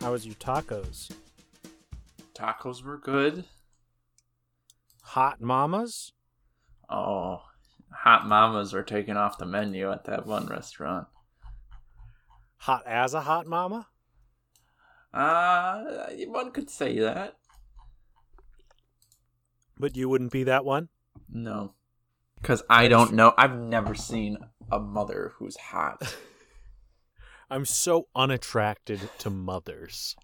How was your tacos? Tacos were good. Hot mamas? Oh, hot mamas are taken off the menu at that one restaurant. Hot as a hot mama? Uh, one could say that. But you wouldn't be that one? No. Because I don't know. I've never seen a mother who's hot. I'm so unattracted to mothers.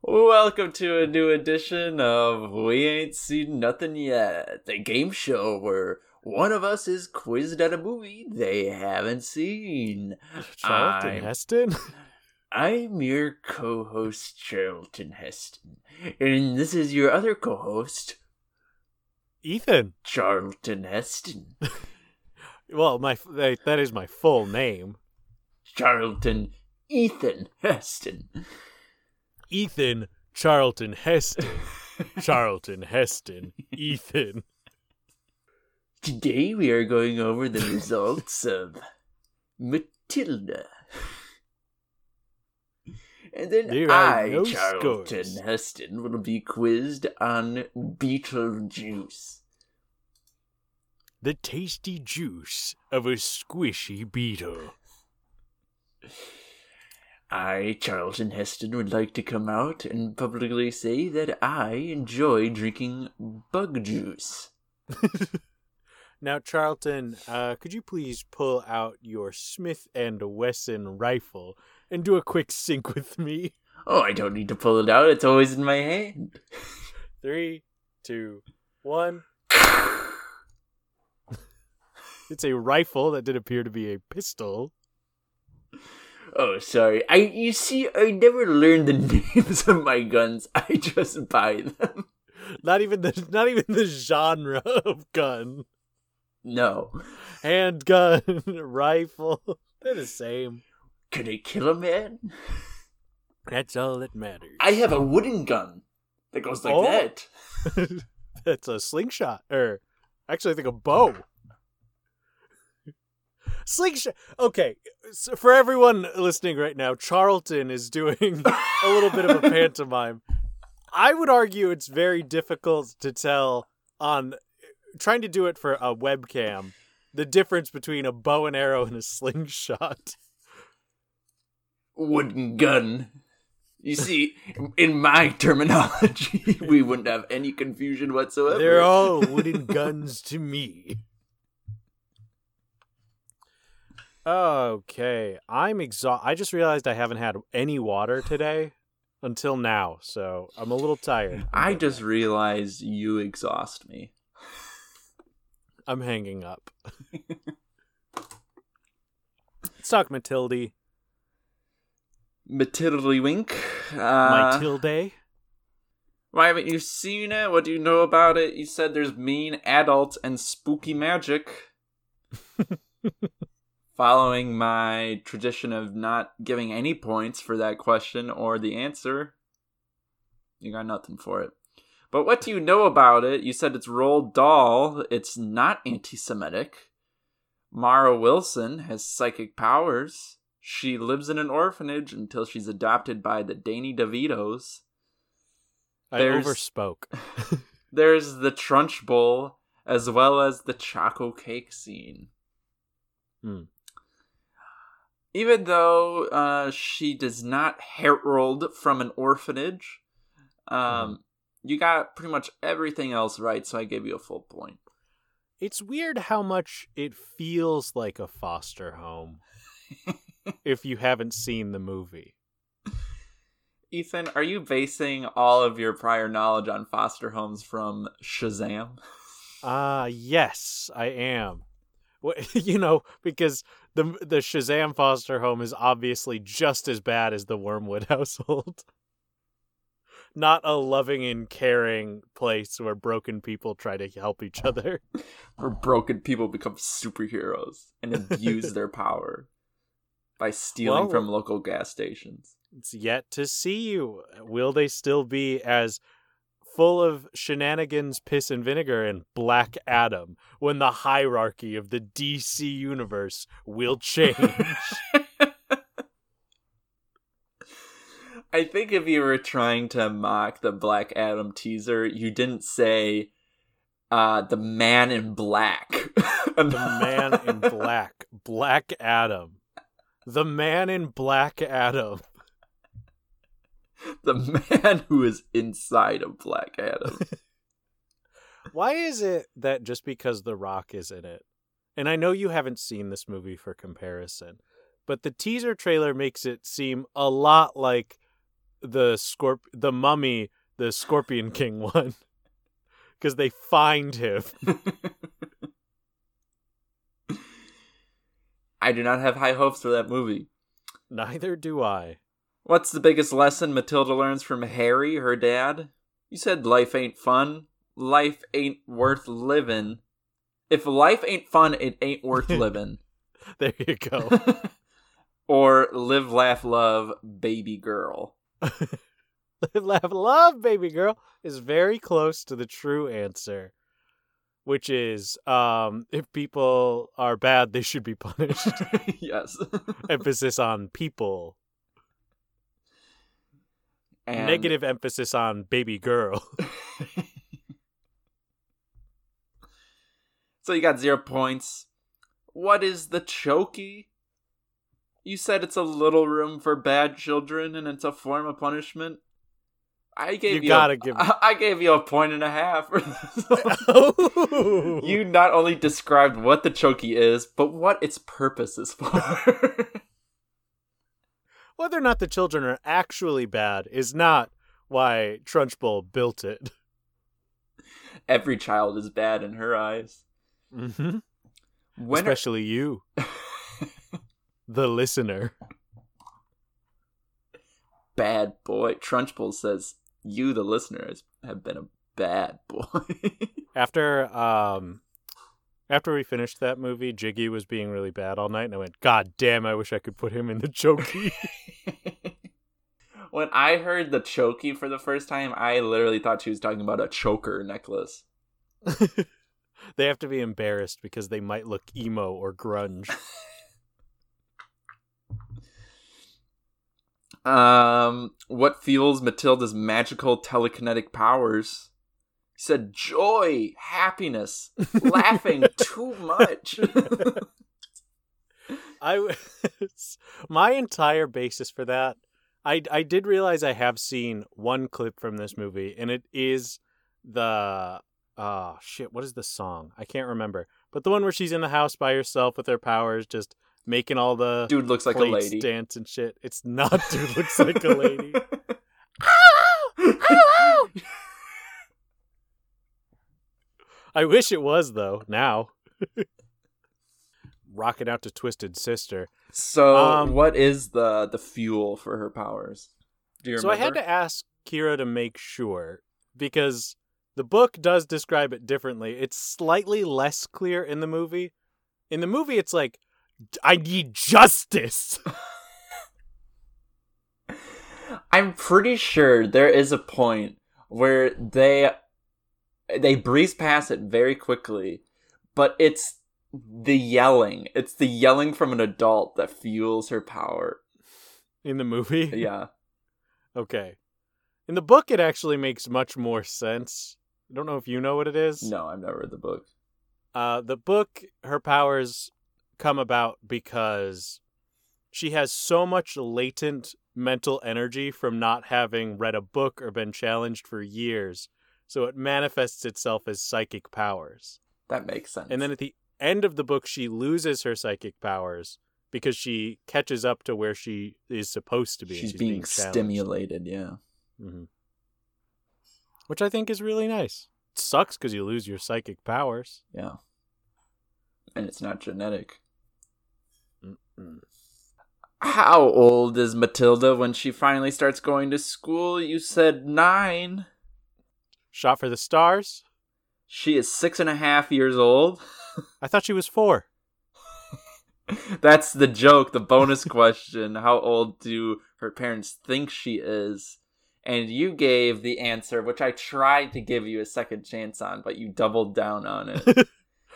Welcome to a new edition of We Ain't Seen Nothing Yet, the game show where one of us is quizzed at a movie they haven't seen. Charlton I'm- Heston? I'm your co host, Charlton Heston. And this is your other co host, Ethan. Charlton Heston. Well, my that that is my full name. Charlton Ethan Heston. Ethan Charlton Heston. Charlton Heston. Ethan. Today we are going over the results of Matilda. And then There I, no Charlton scores. Heston, will be quizzed on Beetlejuice. The tasty juice of a squishy beetle. I, Charlton Heston, would like to come out and publicly say that I enjoy drinking bug juice. Now, Charlton, uh, could you please pull out your Smith and Wesson rifle and do a quick sync with me? Oh, I don't need to pull it out, it's always in my hand. Three, two, one. It's a rifle that did appear to be a pistol. Oh, sorry. I you see, I never learned the names of my guns. I just buy them. Not even the not even the genre of gun. No. Handgun, rifle. They're the same. Can I kill a man? That's all that matters. I have a wooden gun that goes like Oh. that. That's a slingshot. Or actually I think a bow. Slingshot. Okay, so for everyone listening right now, Charlton is doing a little bit of a pantomime. I would argue it's very difficult to tell on trying to do it for a webcam the difference between a bow and arrow and a slingshot. Wooden gun. You see, in my terminology, we wouldn't have any confusion whatsoever. They're all wooden guns to me. Okay, I'm exhausted. I just realized I haven't had any water today until now, so I'm a little tired. I just realized you exhaust me. I'm hanging up. Let's talk Matilde. Matilda Wink. Uh, Matilde. Why haven't you seen it? What do you know about it? You said there's mean adults and spooky magic. Following my tradition of not giving any points for that question or the answer, you got nothing for it. But what do you know about it? You said it's Roald Dahl. It's not anti Semitic. Mara Wilson has psychic powers. She lives in an orphanage until she's adopted by the Danny DeVitos. I There's- overspoke. There's the Trunchbull as well as the Choco Cake scene. Hmm. Even though uh, she does not herald from an orphanage, um, you got pretty much everything else right, so I gave you a full point. It's weird how much it feels like a foster home if you haven't seen the movie. Ethan, are you basing all of your prior knowledge on foster homes from Shazam? Ah, yes, I am. You know, because the the Shazam foster home is obviously just as bad as the Wormwood household. Not a loving and caring place where broken people try to help each other. Where broken people become superheroes and abuse their power by stealing Well- from local gas stations. It's yet to see you. Will they still be as full of shenanigans, piss, and vinegar and Black Adam when the hierarchy of the DC universe will change? I think if you were trying to mock the Black Adam teaser, you didn't say uh the man in black. the man in black, Black Adam. The man in Black Adam. the man who is inside of Black Adam. Why is it that just because The Rock is in it, and I know you haven't seen this movie for comparison, but the teaser trailer makes it seem a lot like the scorp the mummy, the Scorpion King one. Because they find him. I do not have high hopes for that movie. Neither do I. What's the biggest lesson Matilda learns from Harry, her dad? You said life ain't fun. Life ain't worth living. If life ain't fun, it ain't worth living. There you go. or live, laugh, love, baby girl. Laugh, love, baby girl is very close to the true answer, which is um, if people are bad, they should be punished. yes. emphasis on people, And negative emphasis on baby girl. So you got zero points. What is the chokey? You said it's a little room for bad children and it's a form of punishment. I gave You you, gotta a, give- I gave you a point and a half. for this you not only described what the chokey is, but what its purpose is for. whether or not the children are actually bad is not why Trunchbull built it. Every child is bad in her eyes. Mm-hmm. When are- Especially you, the listener. bad boy. Trunchbull says, "You, the listeners, have been a bad boy." After um, after we finished that movie, Jiggy was being really bad all night, and I went, "God damn! I wish I could put him in the chokey." when I heard the chokey for the first time, I literally thought she was talking about a choker necklace. they have to be embarrassed because they might look emo or grunge. Um, what fuels Matilda's magical telekinetic powers? He said joy, happiness, laughing too much. I w- my entire basis for that. I I did realize I have seen one clip from this movie, and it is the oh shit. What is the song? I can't remember. But the one where she's in the house by herself with her powers, just making all the Dude looks like a lady. dance and shit. It's not dude looks like a lady. I wish it was though. Now, rocking out to Twisted Sister. so, Um, what is the the fuel for her powers? Do you So I had to ask Kira to make sure because the book does describe it differently. It's slightly less clear in the movie. In the movie, it's like, I need justice. I'm pretty sure there is a point where they they breeze past it very quickly, but it's the yelling. It's the yelling from an adult that fuels her power. In the movie? Yeah. Okay. In the book, it actually makes much more sense. I don't know if you know what it is. No, I've never read the book. Uh, the book, her powers come about because she has so much latent mental energy from not having read a book or been challenged for years. So it manifests itself as psychic powers. That makes sense. And then at the end of the book, she loses her psychic powers because she catches up to where she is supposed to be. and she's, being, challenged. stimulated. Yeah. hmm Which I think is really nice. It sucks because you lose your psychic powers. Yeah. And it's not genetic. How old is Matilda when she finally starts going to school? You said nine. Shot for the stars? She is six and a half years old. I thought she was four. That's the joke, the bonus question. How old do her parents think she is? And you gave the answer, which I tried to give you a second chance on, but you doubled down on it.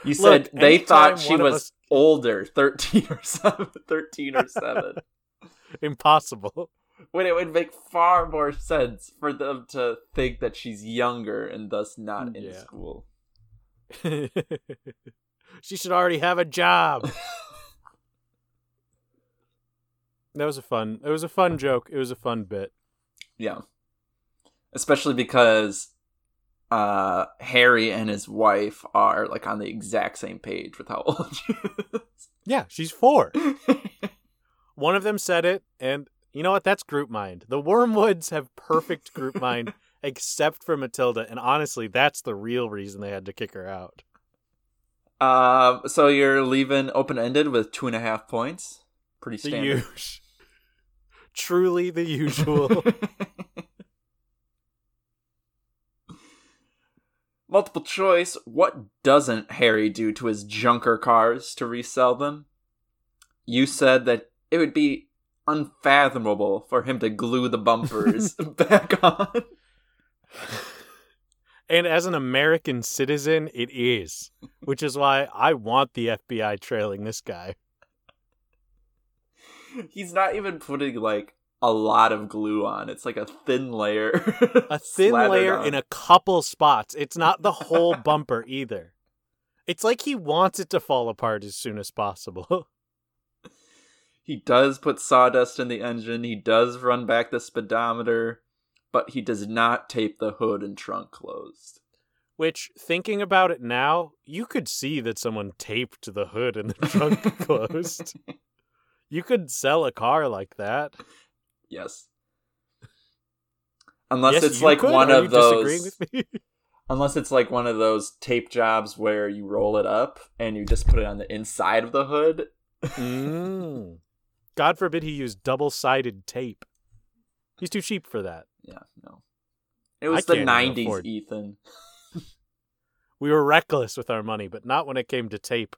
You said Look, they thought she was us- older, 13 or 7, 13 or 7. Impossible. when it would make far more sense for them to think that she's younger and thus not in Yeah. school. she should already have a job. that was a fun. It was a fun joke. It was a fun bit. Yeah. Especially because uh Harry and his wife are like on the exact same page with how old she is. Yeah, she's four. One of them said it, and you know what? That's group mind. The Wormwoods have perfect group mind, except for Matilda, and honestly, that's the real reason they had to kick her out. Um so you're leaving open ended with two and a half points. Pretty The standard. us- Truly the usual. Multiple choice. What doesn't Harry do to his junker cars to resell them? You said that it would be unfathomable for him to glue the bumpers back on. and as an American citizen, it is, which is why I want the FBI trailing this guy. He's not even putting like a lot of glue on. It's like a thin layer. A thin layer on. in a couple spots. It's not the whole bumper either. It's like he wants it to fall apart as soon as possible. He does put sawdust in the engine. He does run back the speedometer, but he does not tape the hood and trunk closed. Which, thinking about it now, you could see that someone taped the hood and the trunk closed. You could sell a car like that. Yes. Unless Yes, it's like could. one Are of those unless it's like one of those tape jobs where you roll it up and you just put it on the inside of the hood. Mm. God forbid he used double-sided tape. He's too cheap for that. Yeah, no. It was I the 90s, afford- Ethan. We were reckless with our money, but not when it came to tape.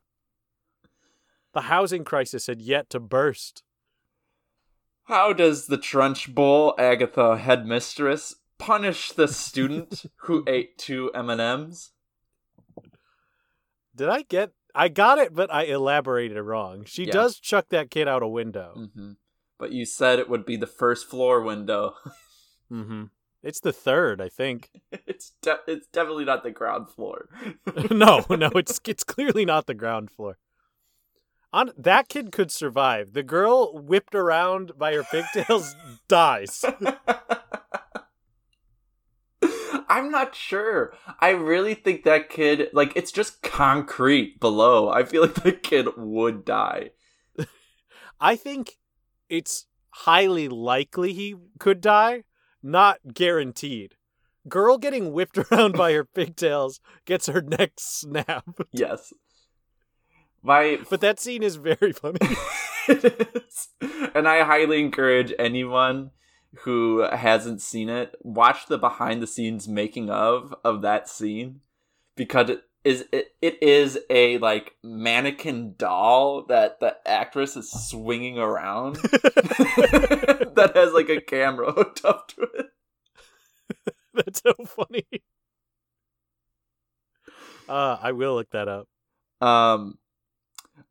The housing crisis had yet to burst. How does the Trunchbull, Agatha headmistress, punish the student who ate two M&Ms? Did I get I got it, but I elaborated it wrong. She Yeah. does chuck that kid out a window. hmm But you said it would be the first floor window. Mm-hmm. It's the third, I think. it's de- it's definitely not the ground floor. no, no, it's it's clearly not the ground floor. On that kid could survive. The girl whipped around by her pigtails dies. I'm not sure. I really think that kid, like, it's just concrete below. I feel like the kid would die. I think it's highly likely he could die, not guaranteed. Girl getting whipped around by her pigtails gets her neck snapped. Yes. My But that scene is very funny. it is. And I highly encourage anyone who hasn't seen it watch the behind the scenes making of of that scene because it is it, it is a like mannequin doll that the actress is swinging around that has like a camera hooked up to it. That's so funny. Uh, I will look that up. Um,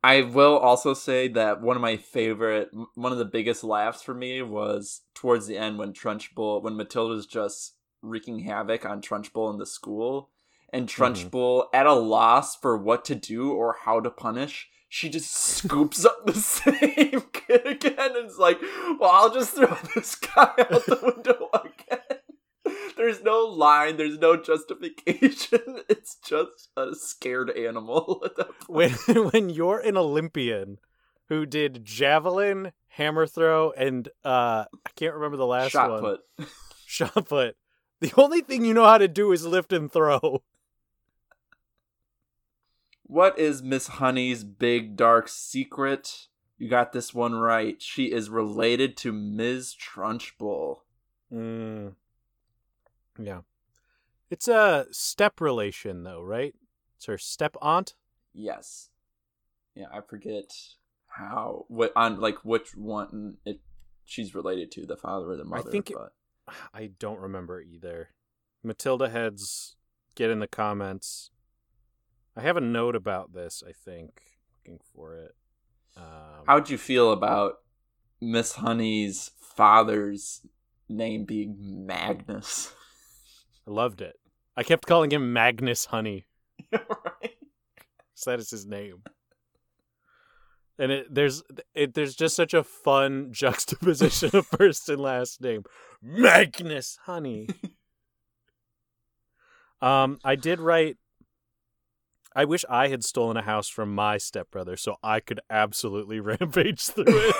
I will also say that one of my favorite, one of the biggest laughs for me was towards the end when Trunchbull, when Matilda's just wreaking havoc on Trunchbull in the school, and mm-hmm. Trunchbull at a loss for what to do or how to punish. She just scoops up the same kid again and is like, well, I'll just throw this guy out the window again. There's no line, there's no justification. It's just a scared animal at that point. When when you're an Olympian who did javelin, hammer throw, and uh, I can't remember the last Shot one. Shot put. Shot put. The only thing you know how to do is lift and throw. What is Miss Honey's big dark secret? You got this one right. She is related to Ms. Trunchbull. Mm. Yeah. It's a step relation, though, right? It's her step aunt. Yes. Yeah, I forget how what on like which one it she's related to, the father or the mother. I think it- I don't remember either. Matilda heads, get in the comments. I have a note about this. I think looking for it. Um, how'd you feel about Miss Honey's father's name being Magnus? I loved it. I kept calling him Magnus Honey. right. that is his name. And it, there's it, there's just such a fun juxtaposition of first and last name, Magnus Honey. um, I did write. I wish I had stolen a house from my stepbrother so I could absolutely rampage through it.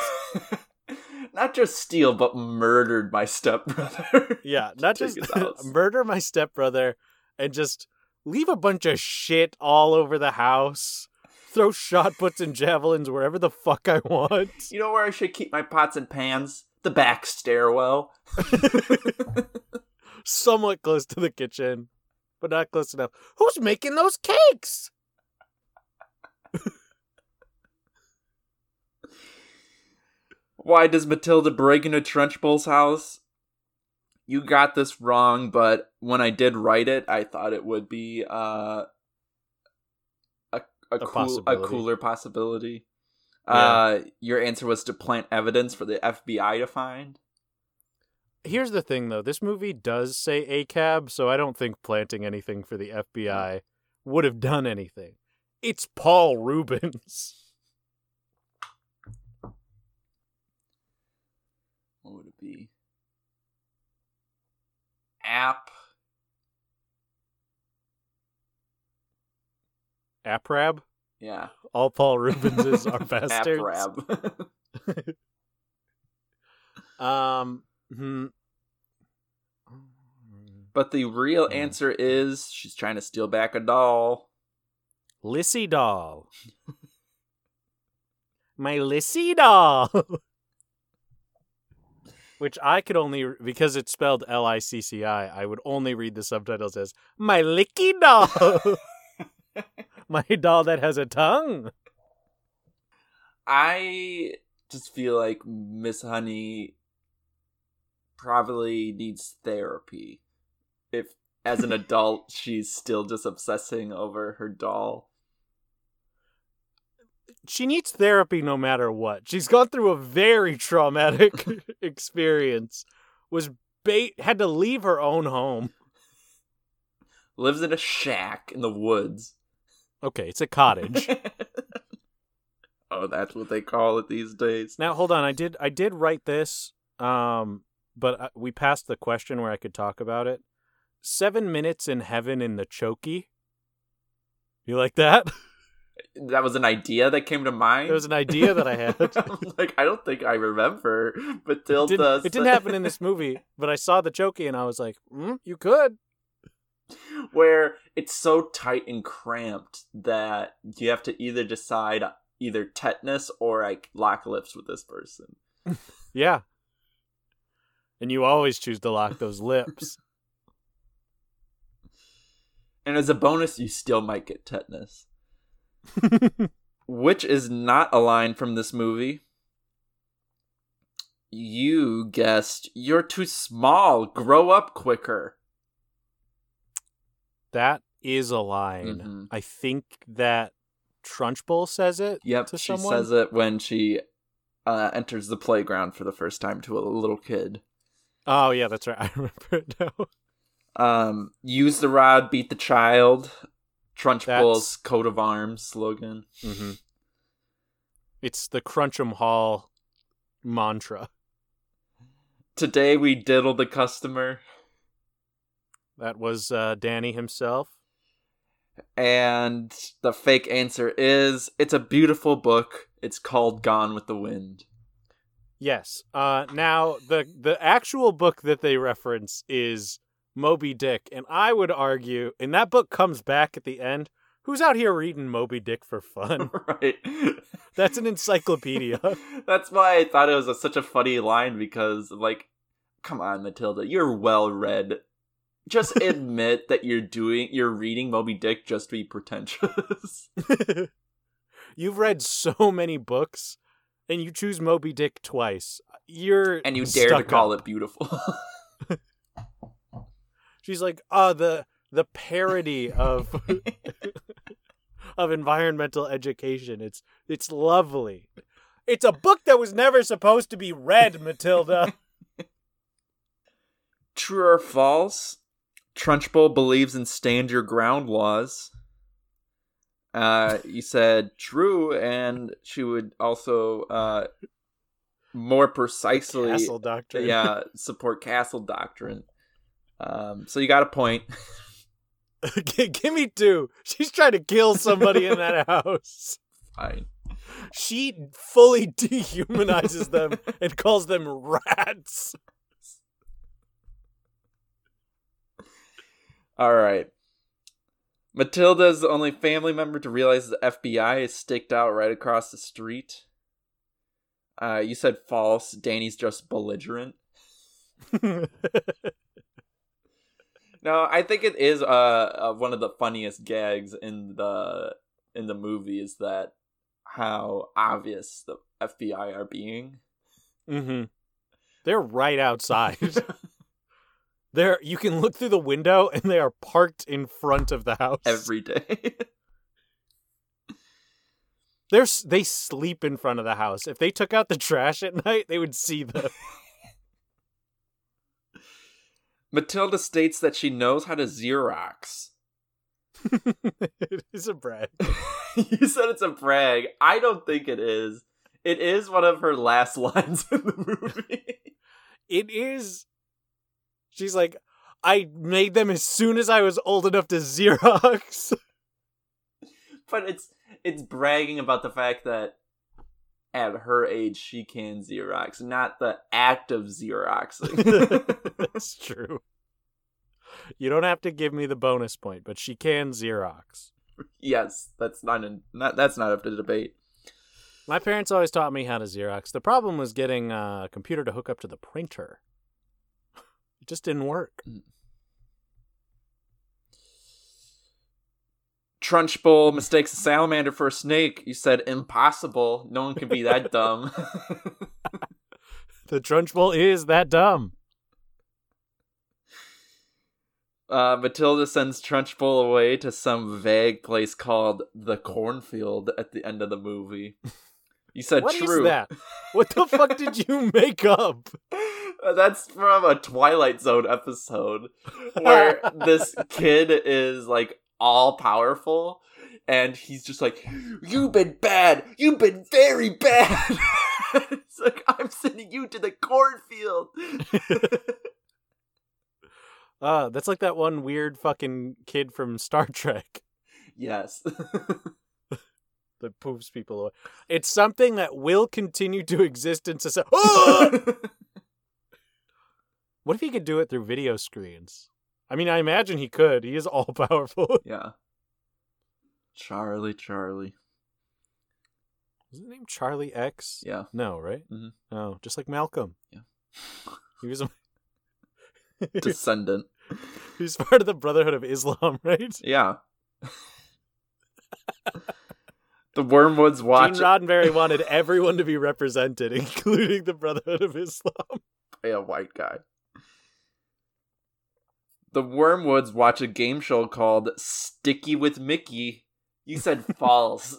Not just steal, but murdered my stepbrother. yeah, not just murder my stepbrother and just leave a bunch of shit all over the house. Throw shot puts and javelins wherever the fuck I want. You know where I should keep my pots and pans? The back stairwell. somewhat close to the kitchen, but not close enough. Who's making those cakes? Why does Matilda break into Trunchbull's house? You got this wrong, but when I did write it, I thought it would be uh, a a, cool, a cooler possibility. Yeah. Uh, your answer was to plant evidence for the FBI to find. Here's the thing, though. This movie does say ACAB, so I don't think planting anything for the FBI would have done anything. It's Paul Reubens. What would it be? App. Aprab? Yeah. All Paul Reubenses are bastards. Aprab. Um, hmm. but the real Hmm. answer is she's trying to steal back a doll. Lissy doll. My Lissy doll. Which I could only, because it's spelled L I C C I, I would only read the subtitles as My Licky doll. My doll that has a tongue. I just feel like Miss Honey probably needs therapy. If, as an adult, she's still just obsessing over her doll. She needs therapy no matter what. She's gone through a very traumatic experience. Was bait had to leave her own home. Lives in a shack in the woods. Okay, it's a cottage. oh, that's what they call it these days. Now hold on, I did I did write this, um, but uh, we passed the question where I could talk about it. Seven minutes in heaven in the chokey. You like that? That was an idea that came to mind. It was an idea that I had. Like, I don't think I remember Matilda. didn't, it didn't happen in this movie, but I saw the chokey and I was like, mm, "You could." where it's so tight and cramped that you have to either decide either tetanus or like lock lips with this person. Yeah. And you always choose to lock those lips. And as a bonus, you still might get tetanus, which is not a line from this movie. You guessed you're too small. Grow up quicker. that is a line. Mhm. I think that Trunchbull says it Yep, she someone. says it when she uh, enters the playground for the first time to a little kid. Oh yeah, that's right. I remember it now. Um, use the rod, beat the child. Trunchbull's coat of arms slogan. hmm It's the Crunchem Hall mantra. Today we diddle the customer, That was uh, Danny himself. and the fake answer is it's a beautiful book. It's called Gone with the Wind. Yes. Uh, now the the actual book that they reference is Moby Dick, and I would argue, and that book comes back at the end. Who's out here reading Moby Dick for fun? right. That's an encyclopedia. That's why I thought it was a, such a funny line because, like, come on, Matilda, you're well read. Just admit that you're doing, you're reading Moby Dick just to be pretentious. You've read so many books, and you choose Moby Dick twice. You're and you dare to call up. it beautiful. She's like, ah, the the parody of of environmental education. It's it's lovely. It's a book that was never supposed to be read, Matilda. True or false? Trunchbull believes in stand your ground laws. Uh, you said true, and she would also uh, more precisely, Castle Doctrine. yeah, support castle doctrine. Um, so you got a point. Give me two. She's trying to kill somebody in that house. Fine. She fully dehumanizes them and calls them rats. All right. Matilda's the only family member to realize the FBI is staked out right across the street. Uh, you said false. Danny's just belligerent. No, I think it is uh, uh one of the funniest gags in the in the movie is that how obvious the FBI are being. hmm They're right outside. They're you can look through the window and they are parked in front of the house. every day. They're they sleep in front of the house. If they took out the trash at night, they would see them. Matilda states that she knows how to Xerox. it is a brag. you said it's a brag. I don't think it is. It is one of her last lines in the movie. It is. She's like, I made them as soon as I was old enough to Xerox. but it's it's bragging about the fact that at her age she can Xerox, not the act of Xeroxing. That's true. You don't have to give me the bonus point, but she can Xerox. yes, that's not an, not that's not up to debate. My parents always taught me how to Xerox. The problem was getting a computer to hook up to the printer. It just didn't work. Mm. Trunchbull mistakes a salamander for a snake. You said impossible. No one can be that dumb. The Trunchbull is that dumb. Uh, Matilda sends Trunchbull away to some vague place called the cornfield at the end of the movie. You said What is true. that? What the fuck did you make up? Uh, That's from a Twilight Zone episode where this kid is like all powerful and he's just like, You've been bad. You've been very bad. it's like, I'm sending you to the cornfield. Uh, that's like that one weird fucking kid from Star Trek yes. that poofs people away. It's something that will continue to exist in society. Oh! what if he could do it through video screens? I mean, I imagine he could. He is all powerful. yeah. Charlie, Charlie. Is his name Charlie X? Yeah. No, right? Mhm. No, just like Malcolm. Yeah. He was a Descendant. he's part of the Brotherhood of Islam, right? Yeah. the Wormwoods watch Gene Roddenberry wanted everyone to be represented, including the Brotherhood of Islam. by a white guy. The Wormwoods watch a game show called Sticky with Mickey. You said false.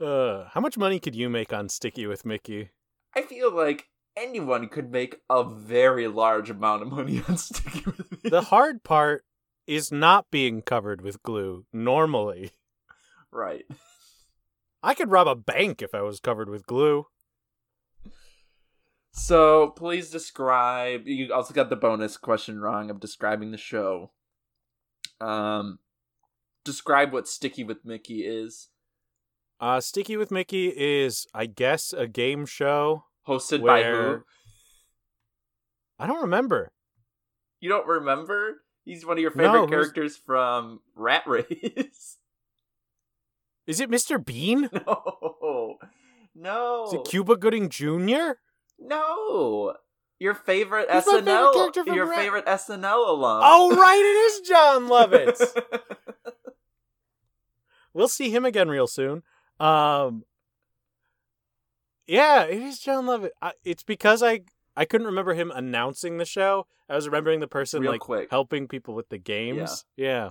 Uh, how much money could you make on Sticky with Mickey? I feel like anyone could make a very large amount of money on Sticky with Mickey. The hard part is not being covered with glue normally. right. I could rob a bank if I was covered with glue. So please describe. You also got the bonus question wrong of describing the show. Um, describe what Sticky with Mickey is. Uh, Sticky with Mickey is, I guess, a game show. Hosted by Where- who? I don't remember. You don't remember? He's one of your No, favorite who's- characters from Rat Race. Is it Mr. Bean? no. No. Is it Cuba Gooding Jr.? No. Your favorite Who's my favorite SNL character from your Rat- favorite SNL alum. Oh, right, it is Jon Lovitz. we'll see him again real soon. Um, yeah, it is Jon Lovitz. I, it's because I I couldn't remember him announcing the show. I was remembering the person Real like quick. helping people with the games. Yeah.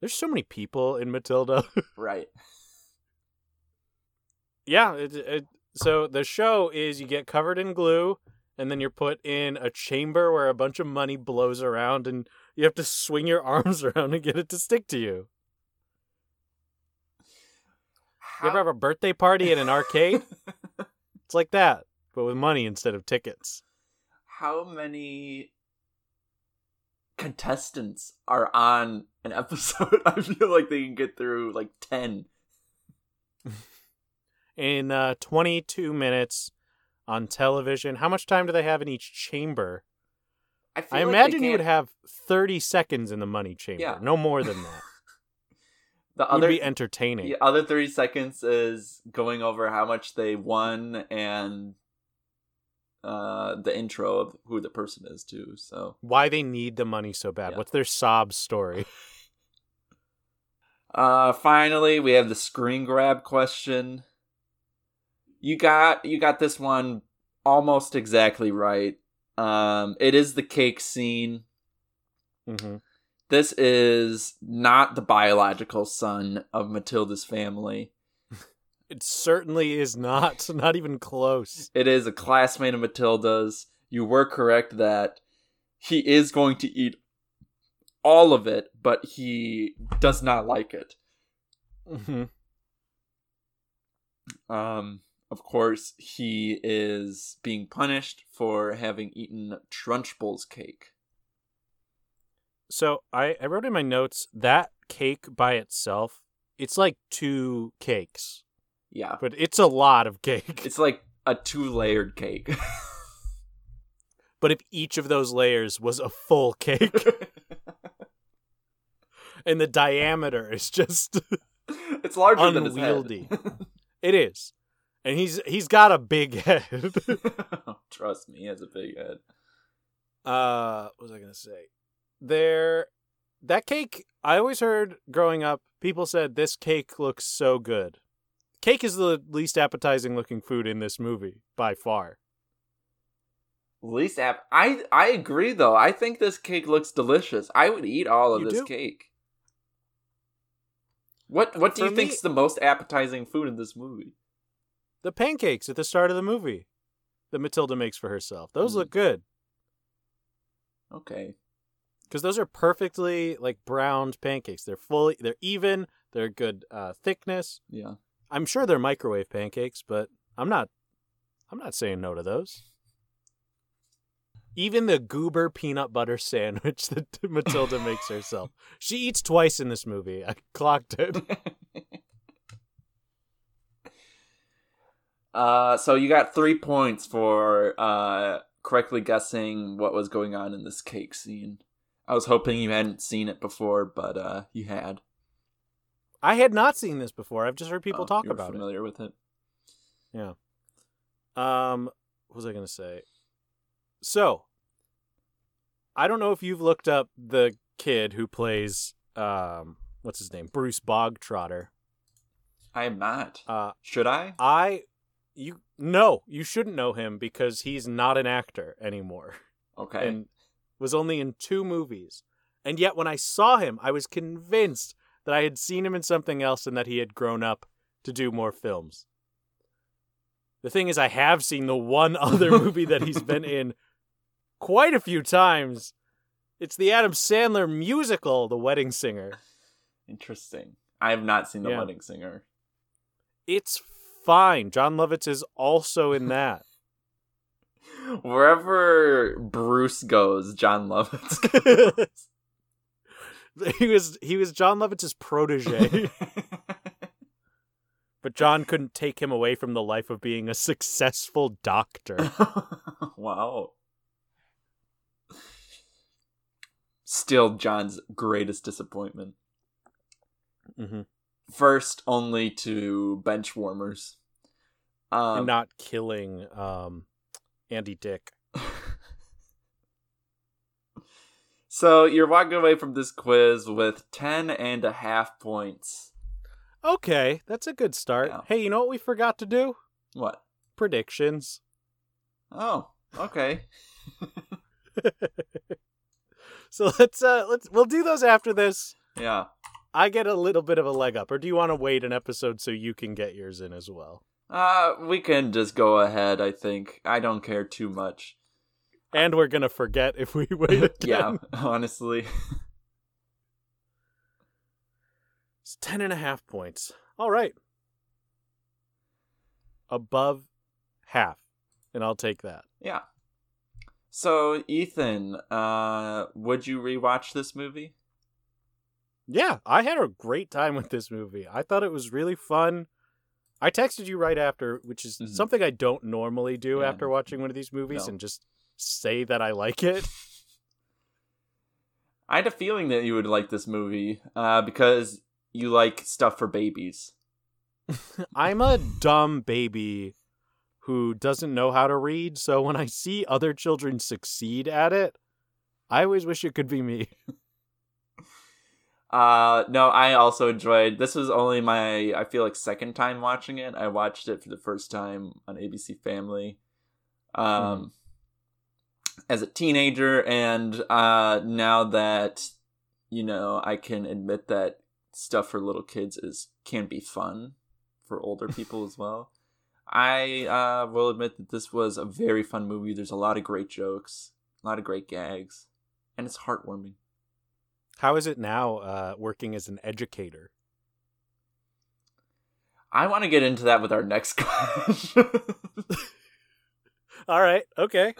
There's so many people in Matilda. right. yeah. It, it, so the show is you get covered in glue, and then you're put in a chamber where a bunch of money blows around, and you have to swing your arms around and get it to stick to you. You ever have a birthday party at an arcade? it's like that, but with money instead of tickets. How many contestants are on an episode? I feel like they can get through like 10. In uh, 22 minutes on television, how much time do they have in each chamber? I, I like imagine you would have 30 seconds in the money chamber. Yeah. No more than that. the It would other be entertaining. the other 30 seconds is going over how much they won and uh the intro of who the person is too. So Why they need the money so bad. Yeah. What's their sob story? Uh finally we have the screen grab question. You got you got this one almost exactly right. Um it is the cake scene. hmm This is not the biological son of Matilda's family. It certainly is not. Not even close. It is a classmate of Matilda's. You were correct that he is going to eat all of it, but he does not like it. hmm Um, of course, he is being punished for having eaten Trunchbull's cake. So I, I wrote in my notes that cake by itself, it's like two cakes, Yeah, but it's a lot of cake. it's like a two-layered cake. but if each of those layers was a full cake and the diameter is just it's larger than his Unwieldy. head. it is. And he's he's got a big head. Trust me, he has a big head. uh what was I gonna say? There that cake I always heard growing up, people said this cake looks so good. Cake is the least appetizing looking food in this movie, by far. Least app. I I agree though. I think this cake looks delicious. I would eat all of You this do? cake. What What do For you think me- is the most appetizing food in this movie? The pancakes at the start of the movie that Matilda makes for herself. Those Mm. look good. Okay. because those are perfectly like browned pancakes. They're fully, they're even, they're good uh, thickness. Yeah. I'm sure they're microwave pancakes, but I'm not, I'm not saying no to those. Even the goober peanut butter sandwich that Matilda makes herself. She eats twice in this movie. I clocked it. uh, so you got three points for uh correctly guessing what was going on in this cake scene. I was hoping you hadn't seen it before, but uh, you had. I had not seen this before. I've just heard people Oh, talk about familiar with it. Yeah. Um, what was I going to say? So, I don't know if you've looked up the kid who plays um what's his name? Bruce Bogtrotter. I am not. Uh Should I? I you no, you shouldn't know him because he's not an actor anymore Okay. and was only in two movies. And yet when I saw him, I was convinced that I had seen him in something else and that he had grown up to do more films. The thing is I have seen the one other movie that he's been in quite a few times. It's the Adam Sandler musical, The Wedding Singer. Interesting. I have not seen The Yeah. Wedding Singer. It's fine. Jon Lovitz is also in that. Wherever Bruce goes, Jon Lovitz he was he was Jon Lovitz's protege, but Jon couldn't take him away from the life of being a successful doctor. wow. still Jon's greatest disappointment. Mm-hmm. First only to bench warmers. Um, and not killing um, Andy Dick. so you're walking away from this quiz with 10 and a half points. Okay, that's a good start. Yeah. Hey, you know what we forgot to do? What? Predictions. Oh, okay. So let's uh let's we'll do those after this. Yeah. I get a little bit of a leg up, or do you want to wait an episode so you can get yours in as well? Uh, we can just go ahead, I think. I don't care too much. And we're gonna forget if we wait yeah, honestly. It's ten and a half points. All right. Above half. And I'll take that. Yeah. So, Ethan, uh, would you rewatch this movie? Yeah, I had a great time with this movie. I thought it was really fun. I texted you right after, which is Mhm. something I don't normally do Yeah. after watching one of these movies No. and just say that I like it. I had a feeling that you would like this movie, uh, because you like stuff for babies. I'm a dumb baby who doesn't know how to read, so when I see other children succeed at it, I always wish it could be me. Uh, no, I also enjoyed. This was only my, I feel like, second time watching it. I watched it for the first time on ABC Family, um, as a teenager, and uh, now that you know, I can admit that stuff for little kids is can be fun for older people as well. I uh, will admit that this was a very fun movie. There's a lot of great jokes, a lot of great gags, and it's heartwarming. How is it now uh, working as an educator? I want to get into that with our next question. All right, okay.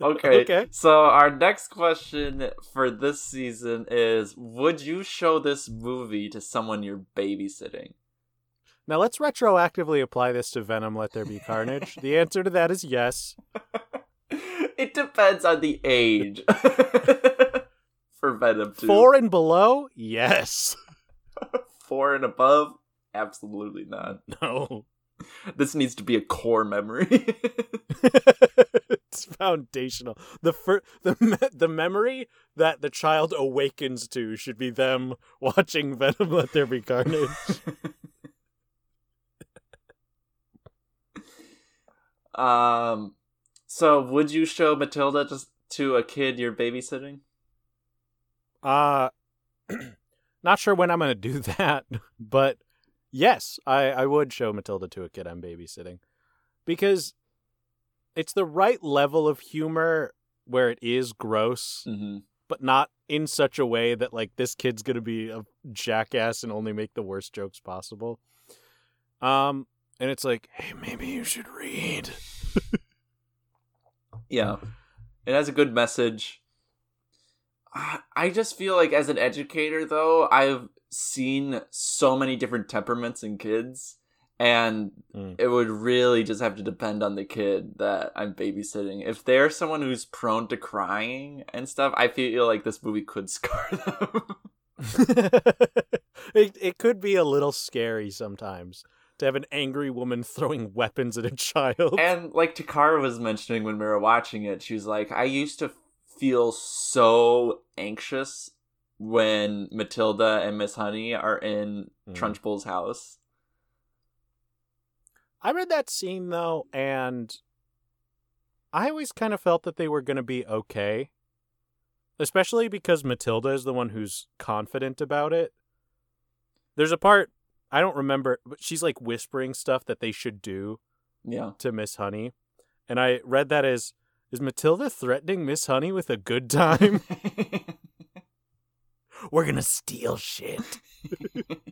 okay. Okay. So our next question for this season is would you show this movie to someone you're babysitting? Now let's retroactively apply this to Venom Let There Be Carnage. the answer to that is yes. it depends on the age. For Venom 2. Four and below? Yes. Four and above? Absolutely not. No. This needs to be a core memory. it's foundational. The fir- the me- the memory that the child awakens to should be them watching Venom Let There Be Carnage. um so would you show Matilda just to a kid you're babysitting? Uh not sure when I'm going to do that, but yes, I I would show Matilda to a kid I'm babysitting because it's the right level of humor where it is gross, Mm-hmm. but not in such a way that like this kid's going to be a jackass and only make the worst jokes possible. Um and it's like, "Hey, maybe you should read." Yeah. It has a good message. I just feel like as an educator though, I've seen so many different temperaments in kids and Mm. it would really just have to depend on the kid that I'm babysitting. If they're someone who's prone to crying and stuff, I feel like this movie could scar them. it it could be a little scary sometimes to have an angry woman throwing weapons at a child. and like Takara was mentioning when we were watching it, she was like, I used to feel so anxious when Matilda and Miss Honey are in Mm. Trunchbull's house. I read that scene though, and I always kind of felt that they were going to be okay. Especially because Matilda is the one who's confident about it. There's a part, I don't remember, but she's like whispering stuff that they should do Yeah. to Miss Honey. And I read that as is Matilda threatening Miss Honey with a good time? We're going to steal shit.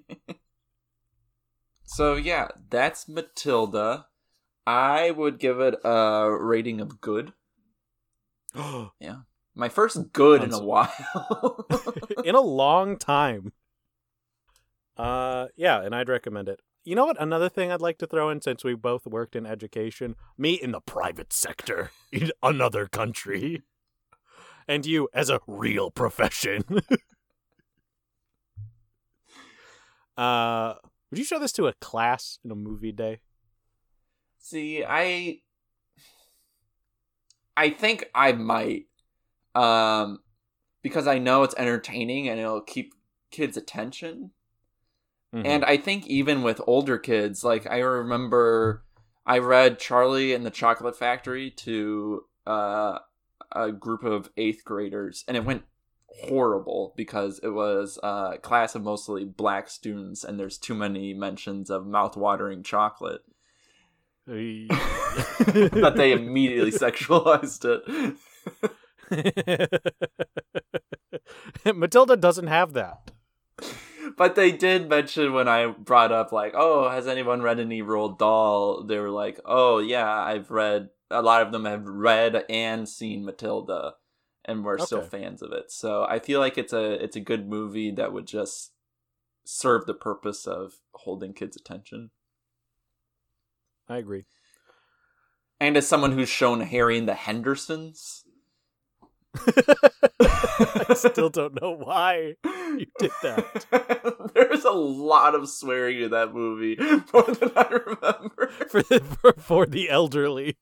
so yeah, that's Matilda. I would give it a rating of good. Yeah. My first good in a while. in a long time. Uh, yeah, and I'd recommend it. You know what? Another thing I'd like to throw in, since we both worked in education, me in the private sector in another country, and you as a real profession. uh, would you show this to a class in a movie day? See, I I think I might um because I know it's entertaining and it'll keep kids' attention. Mhm. And I think even with older kids, like I remember I read Charlie and the Chocolate Factory to uh, a group of eighth graders, and it went horrible because it was a class of mostly black students, and there's too many mentions of mouth-watering chocolate that they immediately sexualized it. Matilda doesn't have that. But they did mention when I brought up like, "Oh, has anyone read any Roald Dahl?" They were like, "Oh yeah, I've read." A lot of them have read and seen Matilda, and we're still fans of it. So I feel like it's a it's a good movie that would just serve the purpose of holding kids' attention. I agree. And as someone who's shown Harry and the Hendersons, I still don't know why you did that. There's a lot of swearing in that movie, more than I remember. for the, for, for the elderly.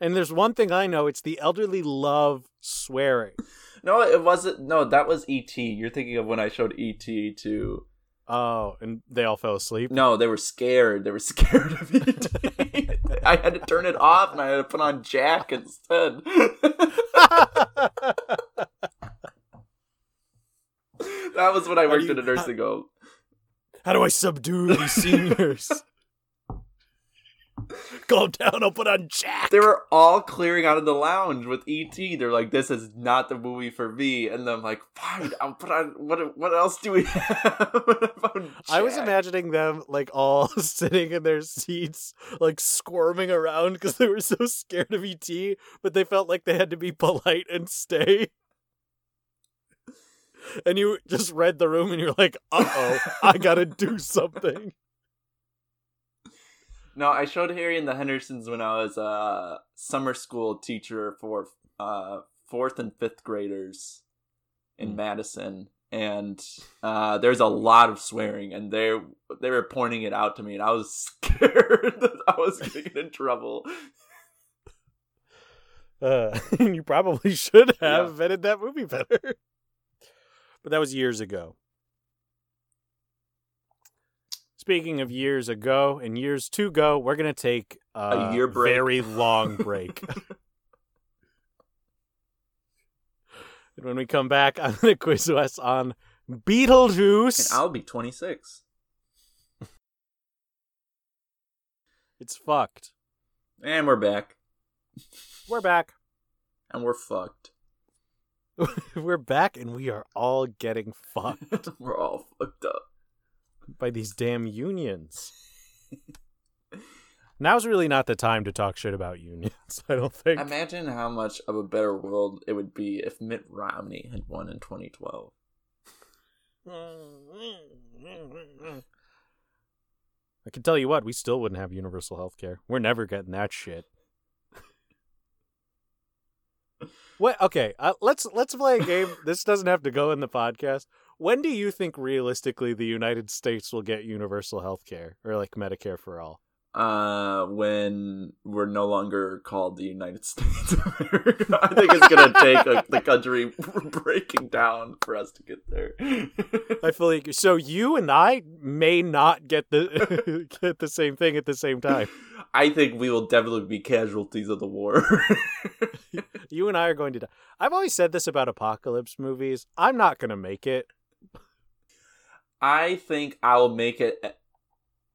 And there's one thing I know: it's the elderly love swearing. No, it wasn't. No, that was E.T. You're thinking of when I showed E.T. to. Oh, and they all fell asleep. No, they were scared. They were scared of E.T. I had to turn it off and I had to put on Jack instead. that was when I worked do at a you- nursing home. How do I subdue these seniors? Calm down. I'll put on Jack. They were all clearing out of the lounge with ET. They're like, "This is not the movie for me." And then I'm like, "Fine, I'll put on what? What else do we have?" I was imagining them like all sitting in their seats, like squirming around because they were so scared of ET, but they felt like they had to be polite and stay. And you just read the room and you're like, uh oh, I gotta do something. No, I showed Harry and the Hendersons when I was a summer school teacher for uh, fourth and fifth graders in Hmm. Madison, and uh, there's a lot of swearing, and they they were pointing it out to me, and I was scared that I was gonna get in trouble. Uh, you probably should have vetted that movie better. But that was years ago. Speaking of years ago and years to go, we're gonna take a, year break. very long break. and when we come back, I'm gonna quiz us on Beetlejuice. And. I'll be 26. It's fucked. And we're back. We're back. And we're fucked. we're back, and we are all getting fucked we're all fucked up. By these damn unions. Now's really not the time to talk shit about unions. I don't think. Imagine how much of a better world it would be if Mitt Romney had won in 2012. I can tell you what, we still wouldn't have universal health care. We're never getting that shit. what? Okay, uh, let's let's play a game. this doesn't have to go in the podcast. When do you think realistically the United States will get universal health care or like Medicare for all? Uh, when we're no longer called the United States I think it's gonna take like, the country breaking down for us to get there. I feel like so you and I may not get the get the same thing at the same time. I think we will definitely be casualties of the war. You and I are going to die. I've always said this about apocalypse movies. I'm not going to make it. I think I'll make it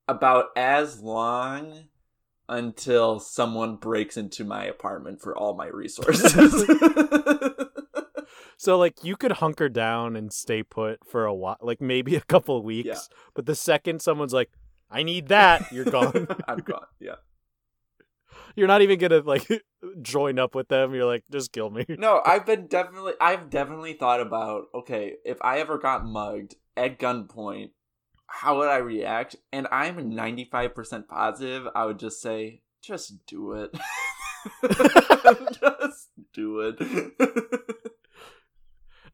about as long until someone breaks into my apartment for all my resources. So like you could hunker down and stay put for a while, like maybe a couple weeks. Yeah. But the second someone's like, "I need that," you're gone. I'm gone. Yeah. you're not even gonna like join up with them. You're like, just kill me. No, I've been definitely I've definitely thought about okay, if I ever got mugged at gunpoint, how would I react? And I'm 95% positive I would just say just do it. just do it.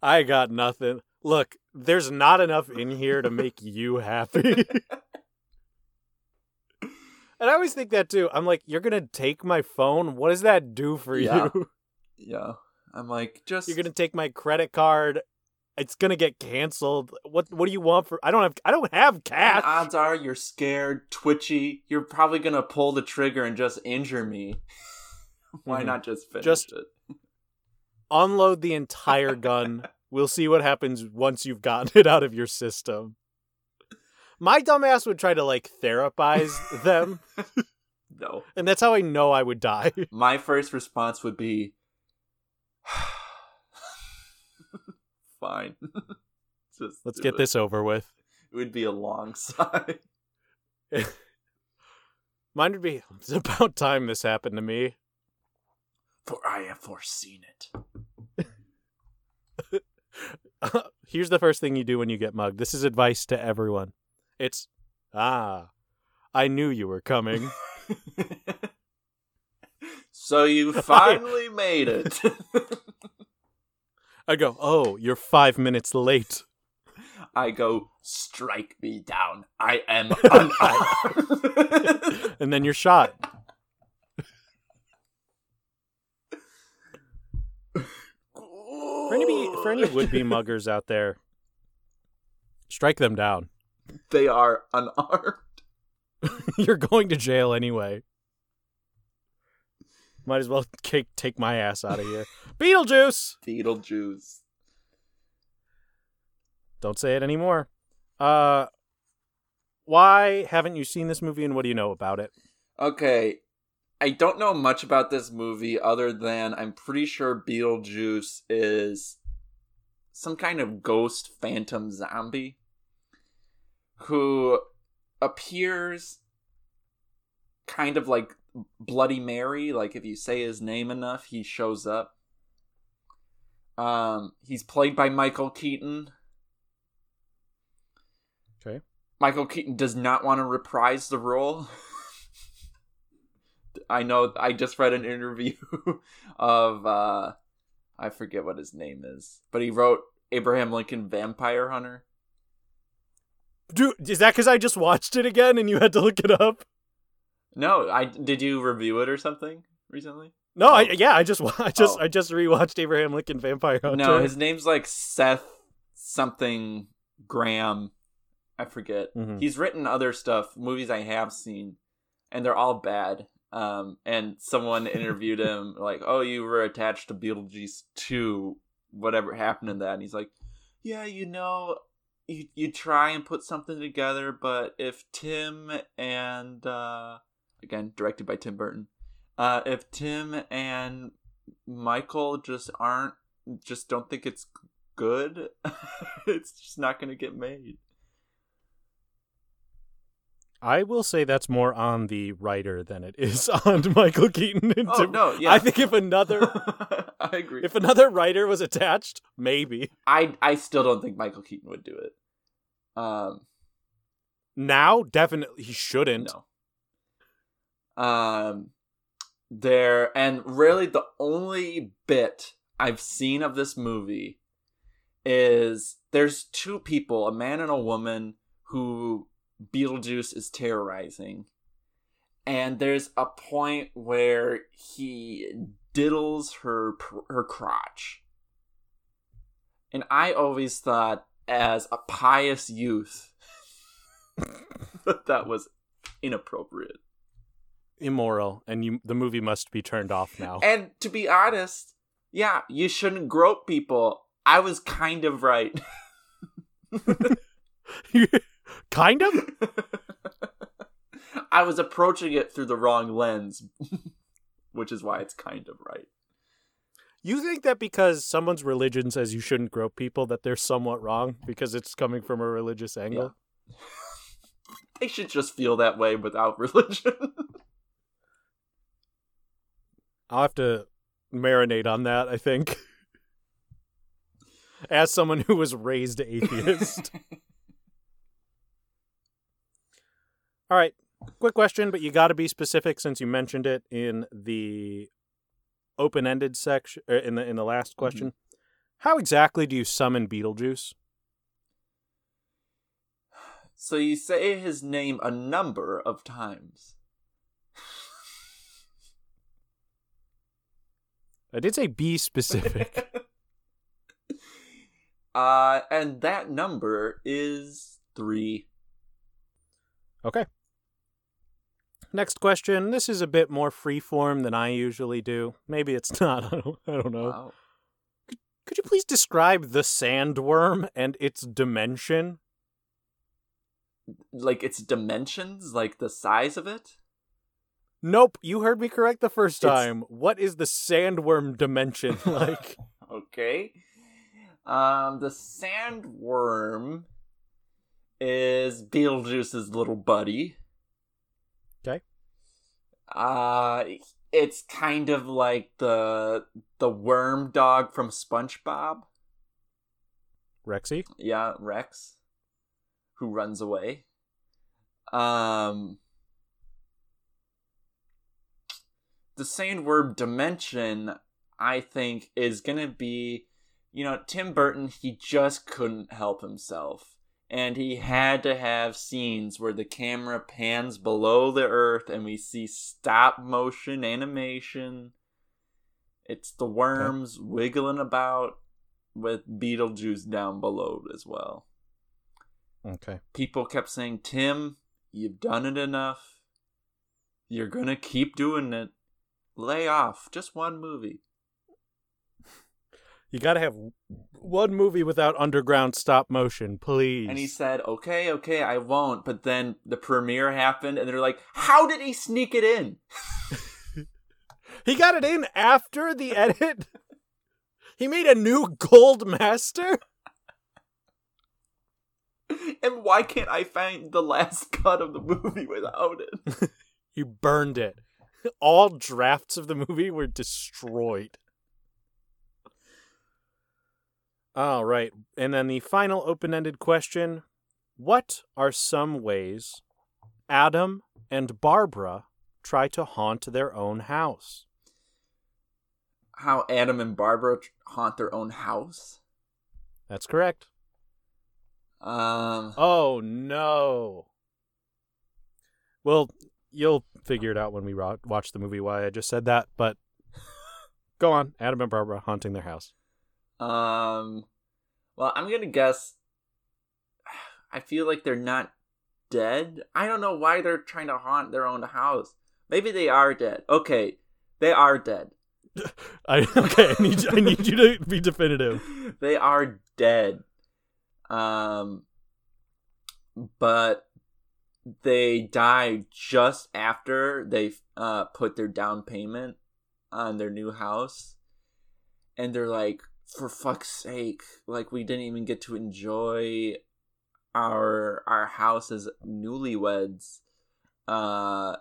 I got nothing. Look, there's not enough in here to make you happy. and I always think that too. I'm like, you're gonna take my phone? What does that do for Yeah. you? yeah. I'm like, just You're gonna take my credit card. It's gonna get canceled. What what do you want for I don't have I don't have And cash. odds are you're scared, twitchy. You're probably gonna pull the trigger and just injure me. Why Mhm. not just finish Just- it? Unload the entire gun. we'll see what happens once you've gotten it out of your system. My dumbass would try to like therapize them, No. and that's how I know I would die. My first response would be fine. just Let's get it. this over with. It would be a long sigh. Mine would be it's about time this happened to me. For I have foreseen it. Here's the first thing you do when you get mugged. This is advice to everyone. It's ah, I knew you were coming. so you finally made it. I go, "Oh, you're 5 minutes late." I go, strike me down. I am unarmed. and then you're shot. For any for any would-be muggers out there, strike them down. they are unarmed. You're going to jail anyway. Might as well take take my ass out of here. Beetlejuice. Beetlejuice. Don't say it anymore. Uh, why haven't you seen this movie, and what do you know about it? Okay, I don't know much about this movie other than I'm pretty sure Beetlejuice is some kind of ghost phantom zombie who appears kind of like Bloody Mary. Like if you say his name enough, he shows up. Um, he's played by Michael Keaton. Okay. Michael Keaton does not want to reprise the role. I know I just read an interview of uh I forget what his name is, but he wrote Abraham Lincoln Vampire Hunter. Dude, is that because I just watched it again and you had to look it up? No, I did you review it or something recently? No, I Oh. yeah, I just I just Oh. I just rewatched Abraham Lincoln Vampire Hunter. No, his name's like Seth something Graham. I forget. Mhm. He's written other stuff, movies I have seen, and they're all bad. Um, and someone interviewed him like, "Oh, you were attached to Beetlejuice 2. Whatever happened in that?" And he's like, "Yeah, you know, you you try and put something together, but if Tim and uh, again directed by Tim Burton, uh, if Tim and Michael just aren't just don't think it's good, it's just not gonna get made." I will say that's more on the writer than it is on Michael Keaton. And Oh Tim- no, yeah, I think if another I agree. if another writer was attached, maybe. I I still don't think Michael Keaton would do it. Um, Now, definitely he shouldn't. no. Um, there and really the only bit I've seen of this movie is there's two people, a man and a woman, who Beetlejuice is terrorizing. And there's a point where he diddles her her crotch. And I always thought as a pious youth that that was inappropriate. Immoral, and you the movie must be turned off now. And to be honest, yeah, you shouldn't grope people. I was kind of right. kind of? I was approaching it through the wrong lens, which is why it's kind of right. You think that because someone's religion says you shouldn't grope people that they're somewhat wrong because it's coming from a religious angle? They should just feel that way without religion. I'll have to marinate on that, I think. As someone who was raised atheist. All right. Quick question, but you got to be specific since you mentioned it in the open-ended section er, in the in the last Mm-hmm. question. How exactly do you summon Beetlejuice? So you say his name a number of times. I did say be specific. uh, and that number is three. okay. Next question. This is a bit more freeform than I usually do. Maybe it's not. I don't, I don't know. Wow. Could you please describe the sandworm and its dimension? Like its dimensions, like the size of it. Nope, you heard me correct the first It's- time. What is the sandworm dimension like? Okay. Um, the sandworm is Beetlejuice's little buddy. Okay. Uh, it's kind of like the the worm dog from SpongeBob. Rexy? Yeah, Rex, who runs away. Um, the sandworm dimension, I think, is gonna be, you know, Tim Burton. He just couldn't help himself, and he had to have scenes where the camera pans below the earth and we see stop motion animation. It's the worms wiggling about with Beetlejuice down below as well. Okay. People kept saying, Tim, you've done it enough. You're gonna keep doing it. Lay off. Just one movie. You gotta have one movie without underground stop motion, please. And he said, Okay, okay, I won't. But then the premiere happened, and they're like, How did he sneak it in? He got it in after the edit. he made a new gold master. And why can't I find the last cut of the movie without it? You burned it. All drafts of the movie were destroyed. All right. And then the final open ended question What are some ways Adam and Barbara try to haunt their own house? How Adam and Barbara haunt their own house? That's correct. Um, Oh, no. Well, you'll figure it out when we ro- watch the movie why I just said that, but go on. Adam and Barbara haunting their house. Um, well, I'm gonna guess. I feel like they're not dead. I don't know why they're trying to haunt their own house. Maybe they are dead. Okay, they are dead. I okay. I need I need you to be definitive. they are dead. Um, but they die just after they uh put their down payment on their new house, and they're like, for fuck's sake, like we didn't even get to enjoy our our house as newlyweds. Uh,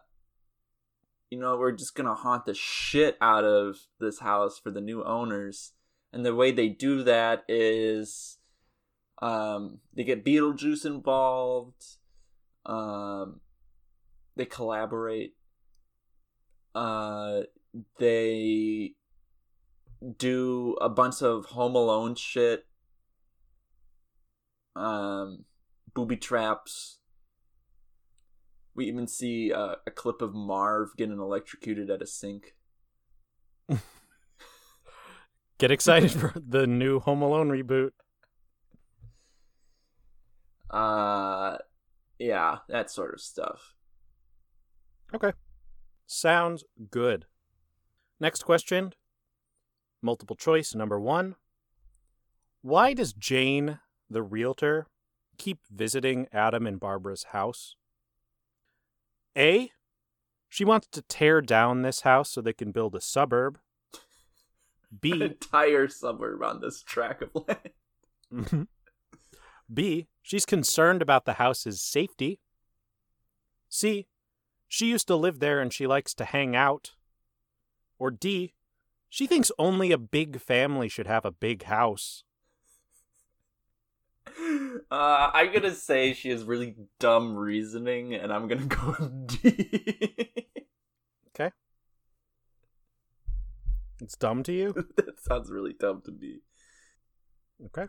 you know, we're just gonna haunt the shit out of this house for the new owners. And the way they do that is um, they get Beetlejuice involved. Um, they collaborate. Uh, they do a bunch of Home Alone shit. Um, booby traps. We even see uh, a clip of Marv getting electrocuted at a sink. Get excited for the new Home Alone reboot. Uh, yeah, that sort of stuff. Okay. Sounds good. Next question. Multiple choice number 1. Why does Jane, the realtor, keep visiting Adam and Barbara's house? A. She wants to tear down this house so they can build a suburb. An B. entire suburb on this track of land. B. She's concerned about the house's safety. C. She used to live there and she likes to hang out. Or D. She thinks only a big family should have a big house. Uh, I'm gonna say she has really dumb reasoning, and I'm gonna go with D. Okay. It's dumb to you? that sounds really dumb to me. Okay.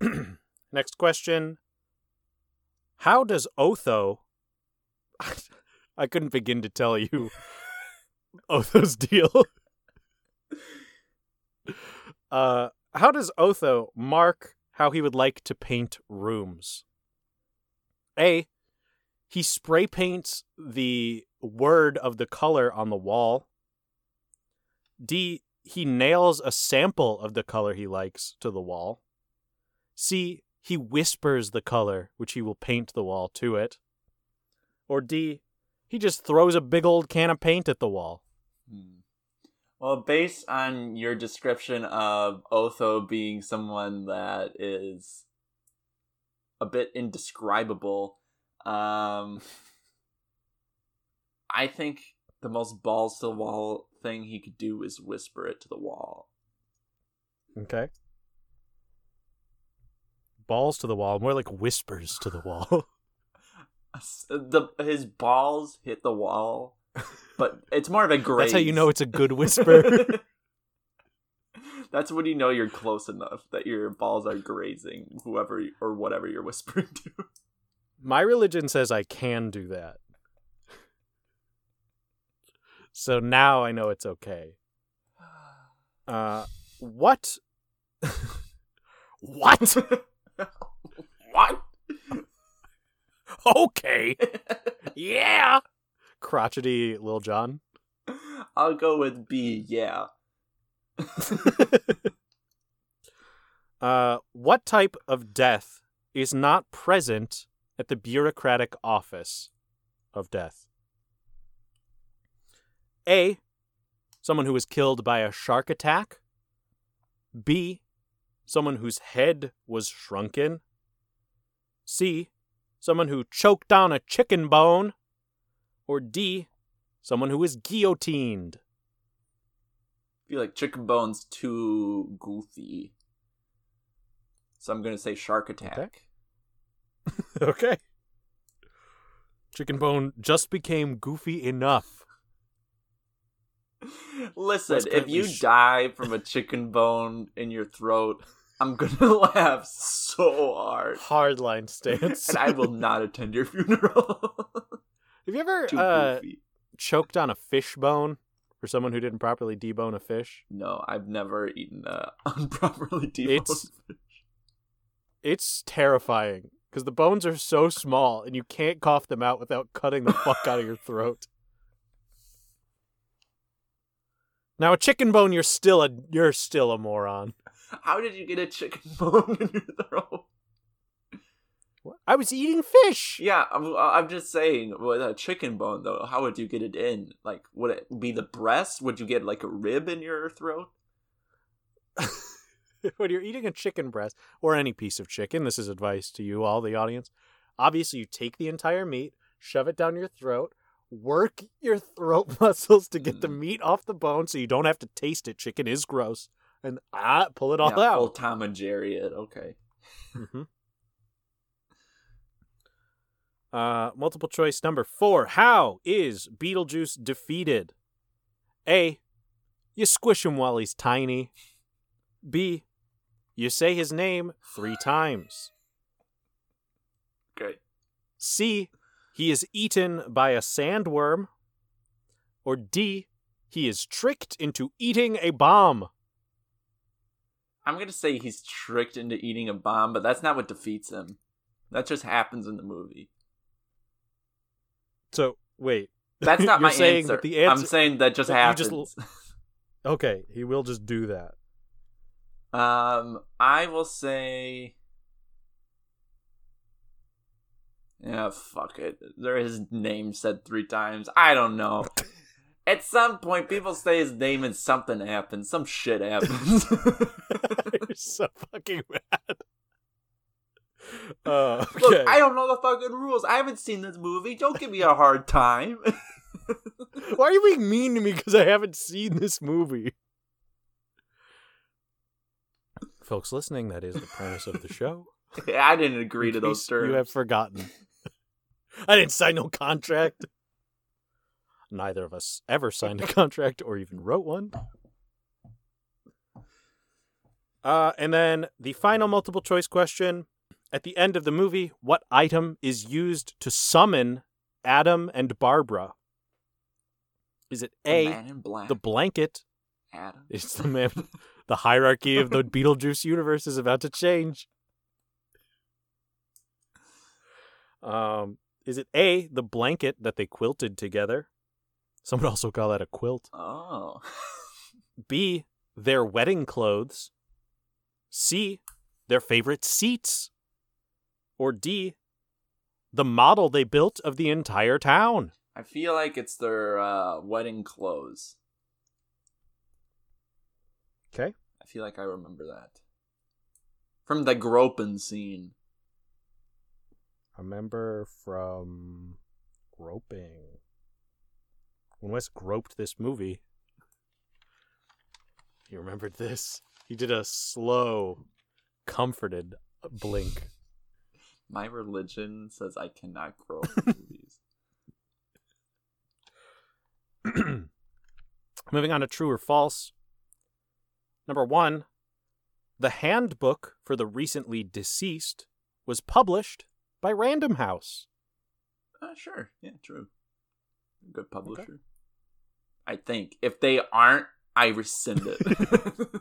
Next question. How does Otho I couldn't begin to tell you Otho's deal. uh how does Otho mark how he would like to paint rooms? A he spray paints the word of the color on the wall. D he nails a sample of the color he likes to the wall. C he whispers the color which he will paint the wall to it. Or D he just throws a big old can of paint at the wall. Hmm. Well, based on your description of Otho being someone that is a bit indescribable, um, I think the most balls to the wall thing he could do is whisper it to the wall. Okay. Balls to the wall, more like whispers to the wall. the his balls hit the wall, but it's more of a graze. That's how you know it's a good whisper. That's when you know you're close enough that your balls are grazing whoever or whatever you're whispering to. My religion says I can do that. So now I know it's okay. Uh what What? what? okay. yeah. Crotchety Lil John. I'll go with B, yeah. uh, what type of death is not present at the bureaucratic office of death? A. Someone who was killed by a shark attack. B. Someone whose head was shrunken. C someone who choked down a chicken bone, or D, someone who was guillotined. I feel like chicken bone's too goofy. So I'm gonna say shark attack. Okay. okay. Chicken bone just became goofy enough. Listen, if you sh- die from a chicken bone in your throat, I'm gonna laugh so hard. Hardline stance. and I will not attend your funeral. Have you ever uh, choked on a fish bone for someone who didn't properly debone a fish? No, I've never eaten a improperly deboned it's, fish. It's terrifying because the bones are so small and you can't cough them out without cutting the fuck out of your throat. Now a chicken bone, you're still a you're still a moron. How did you get a chicken bone in your throat? I was eating fish. Yeah, I'm, I'm just saying, with a chicken bone though, how would you get it in? Like, would it be the breast? Would you get like a rib in your throat? when you're eating a chicken breast or any piece of chicken, this is advice to you, all the audience. Obviously, you take the entire meat, shove it down your throat, work your throat muscles to get the mm. meat off the bone so you don't have to taste it. Chicken is gross and ah, pull it all yeah, out. Full Tom and Jerry it. Okay. mm-hmm. Uh, multiple choice number four. How is Beetlejuice defeated? A. You squish him while he's tiny. B. You say his name three times. Okay. C. He is eaten by a sandworm. Or D. He is tricked into eating a bomb. I'm gonna say he's tricked into eating a bomb, but that's not what defeats him. That just happens in the movie. So wait, that's not my saying answer. the answer. I'm saying that just happens. Just... okay, he will just do that. Um, I will say. Yeah, fuck it. There is name said three times. I don't know. At some point, people say his name and something happens. Some shit happens. You're so fucking mad. Uh, okay. Look, I don't know the fucking rules. I haven't seen this movie. Don't give me a hard time. Why are you being mean to me because I haven't seen this movie? Folks listening, that is the premise of the show. I didn't agree to those terms. You have forgotten. I didn't sign no contract. Neither of us ever signed a contract or even wrote one. Uh, and then the final multiple choice question. At the end of the movie, what item is used to summon Adam and Barbara? Is it A, Man in Black. the blanket? Adam. It's the man. the hierarchy of the Beetlejuice universe is about to change. Um, is it A, the blanket that they quilted together? Some would also call that a quilt. Oh. B, their wedding clothes. C, their favorite seats. Or D, the model they built of the entire town. I feel like it's their uh, wedding clothes. Okay. I feel like I remember that. From the groping scene. I remember from groping. When Wes groped this movie, he remembered this. He did a slow, comforted blink. My religion says I cannot grope movies. Moving on to true or false. Number one, the handbook for the recently deceased was published by Random House. Uh, sure. Yeah, true. Good publisher. I think. If they aren't, I rescind it.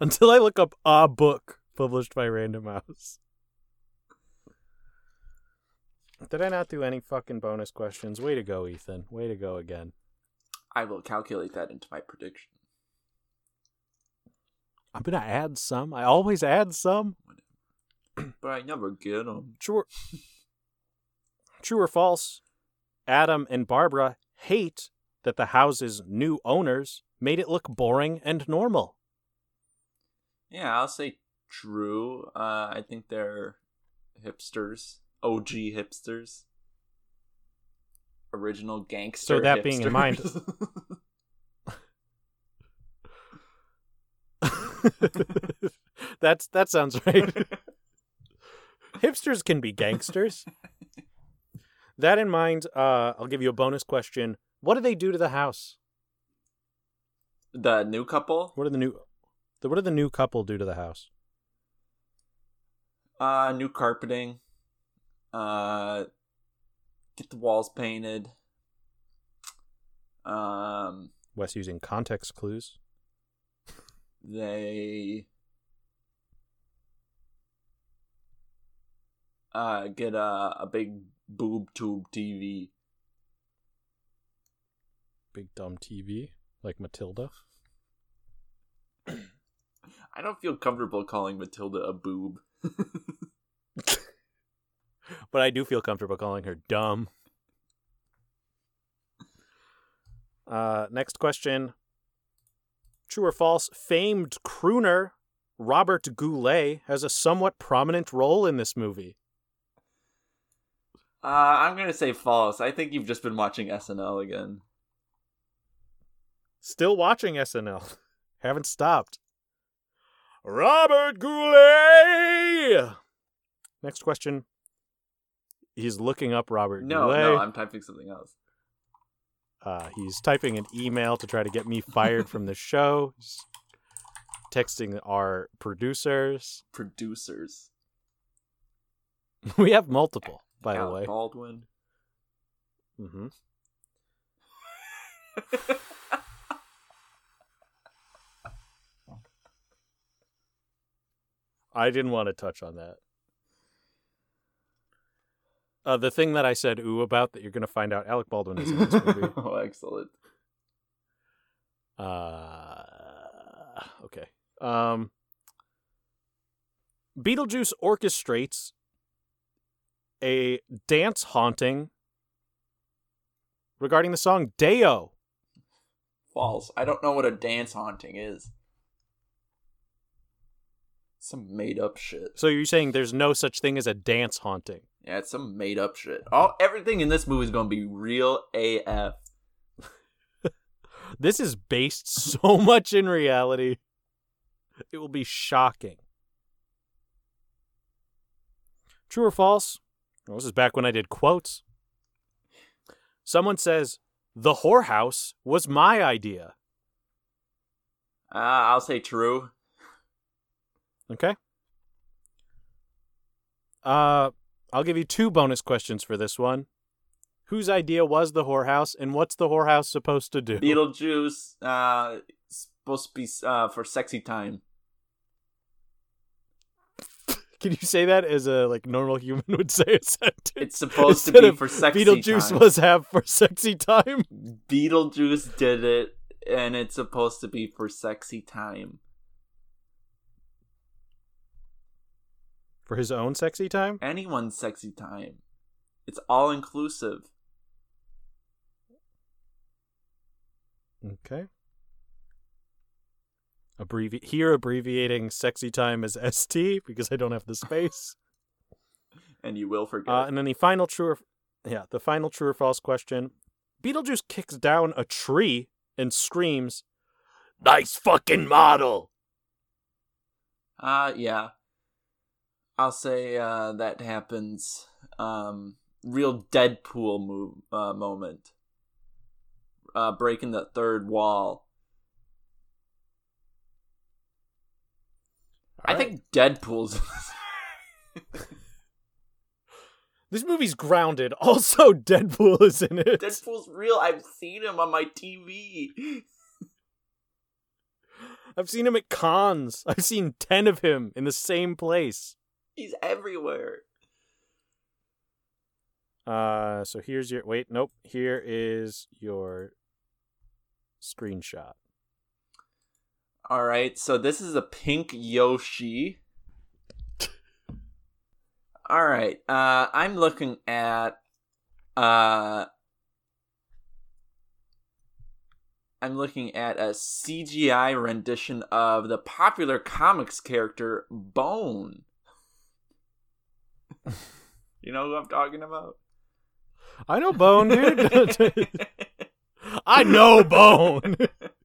Until I look up a book published by Random House. Did I not do any fucking bonus questions? Way to go, Ethan. Way to go again. I will calculate that into my prediction. I'm gonna add some. I always add some. But I never get them. True or, true or false? Adam and Barbara hate that the house's new owners made it look boring and normal. Yeah, I'll say true. Uh, I think they're hipsters. OG hipsters. Original gangster. So that being in mind- hipsters. That's that sounds right. Hipsters can be gangsters. That in mind, uh, I'll give you a bonus question. What do they do to the house? the new couple? What do the new the what do the new couple do to the house? Uh, new carpeting. Uh, get the walls painted. Um, Wes using context clues. they uh get a a big boob tube TV. Big dumb TV, like Matilda. I don't feel comfortable calling Matilda a boob. But I do feel comfortable calling her dumb. Uh, next question. True or false? Famed crooner Robert Goulet has a somewhat prominent role in this movie. Uh, I'm gonna say false. I think you've just been watching SNL again. Still watching SNL. Haven't stopped. Robert Goulet! Next question. He's looking up Robert No, Goulet. no, I'm typing something else. Uh, he's typing an email to try to get me fired from the show. He's texting our producers. Producers. We have multiple, by the way. Baldwin. hmm I didn't want to touch on that. Uh, the thing that I said ooh about that you're going to find out Alec Baldwin is in this movie. oh, excellent. Uh, okay. Um, Beetlejuice orchestrates a dance haunting regarding the song Day-O. False. I don't know what a dance haunting is. Some made up shit. So you're saying there's no such thing as a dance haunting? Yeah, it's some made up shit. All everything in this movie is gonna be real AF. This is based so much in reality. It will be shocking. True or false? Well, this is back when I did quotes. Someone says, The whorehouse was my idea. Uh, I'll say true. Okay. Uh, I'll give you two bonus questions for this one. Whose idea was the whorehouse, and what's the whorehouse supposed to do? Beetlejuice, uh, supposed to be uh for sexy time. Can you say that as a like normal human would say a sentence? It's supposed to be for sexy time. Beetlejuice time. was have for sexy time. Beetlejuice did it, and it's supposed to be for sexy time. For his own sexy time? Anyone's sexy time. It's all inclusive. Okay. Abbrevi- here abbreviating sexy time as ST because I don't have the space. And you will forget. Uh, and then the final true or yeah, the final true or false question. Beetlejuice kicks down a tree and screams, "Nice fucking model." Uh yeah. I'll say uh that happens. Um real Deadpool move uh moment. Uh breaking the third wall. I think Deadpool's this movie's grounded. Also, Deadpool is in it. Deadpool's real. I've seen him on my TV. I've seen him at cons. I've seen 10 of him in the same place. He's everywhere. Uh so here's your wait, nope. Here is your screenshot. All right, so this is a pink Yoshi. All right, uh, I'm looking at. Uh, I'm looking at a CGI rendition of the popular comics character Bone. you know who I'm talking about? I know Bone, dude. I know Bone.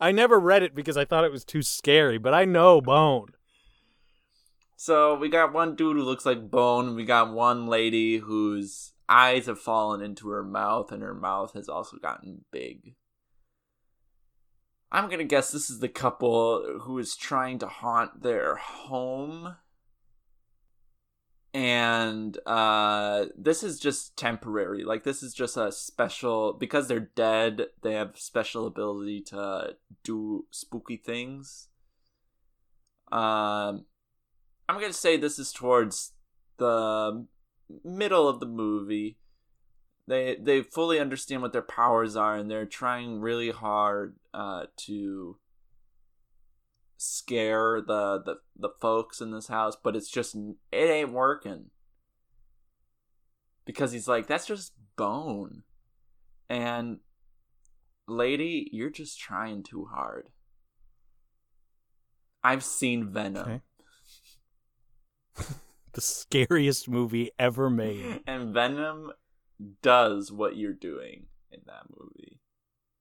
I never read it because I thought it was too scary, but I know Bone. So we got one dude who looks like Bone. and We got one lady whose eyes have fallen into her mouth, and her mouth has also gotten big. I'm gonna guess this is the couple who is trying to haunt their home. And uh this is just temporary. Like this is just a special because they're dead, they have special ability to do spooky things. Um I'm gonna say this is towards the middle of the movie. They they fully understand what their powers are, and they're trying really hard uh, to scare the, the the folks in this house, but it's just it ain't working because he's like that's just bone, and lady, you're just trying too hard. I've seen Venom. Okay. The scariest movie ever made. and Venom does what you're doing in that movie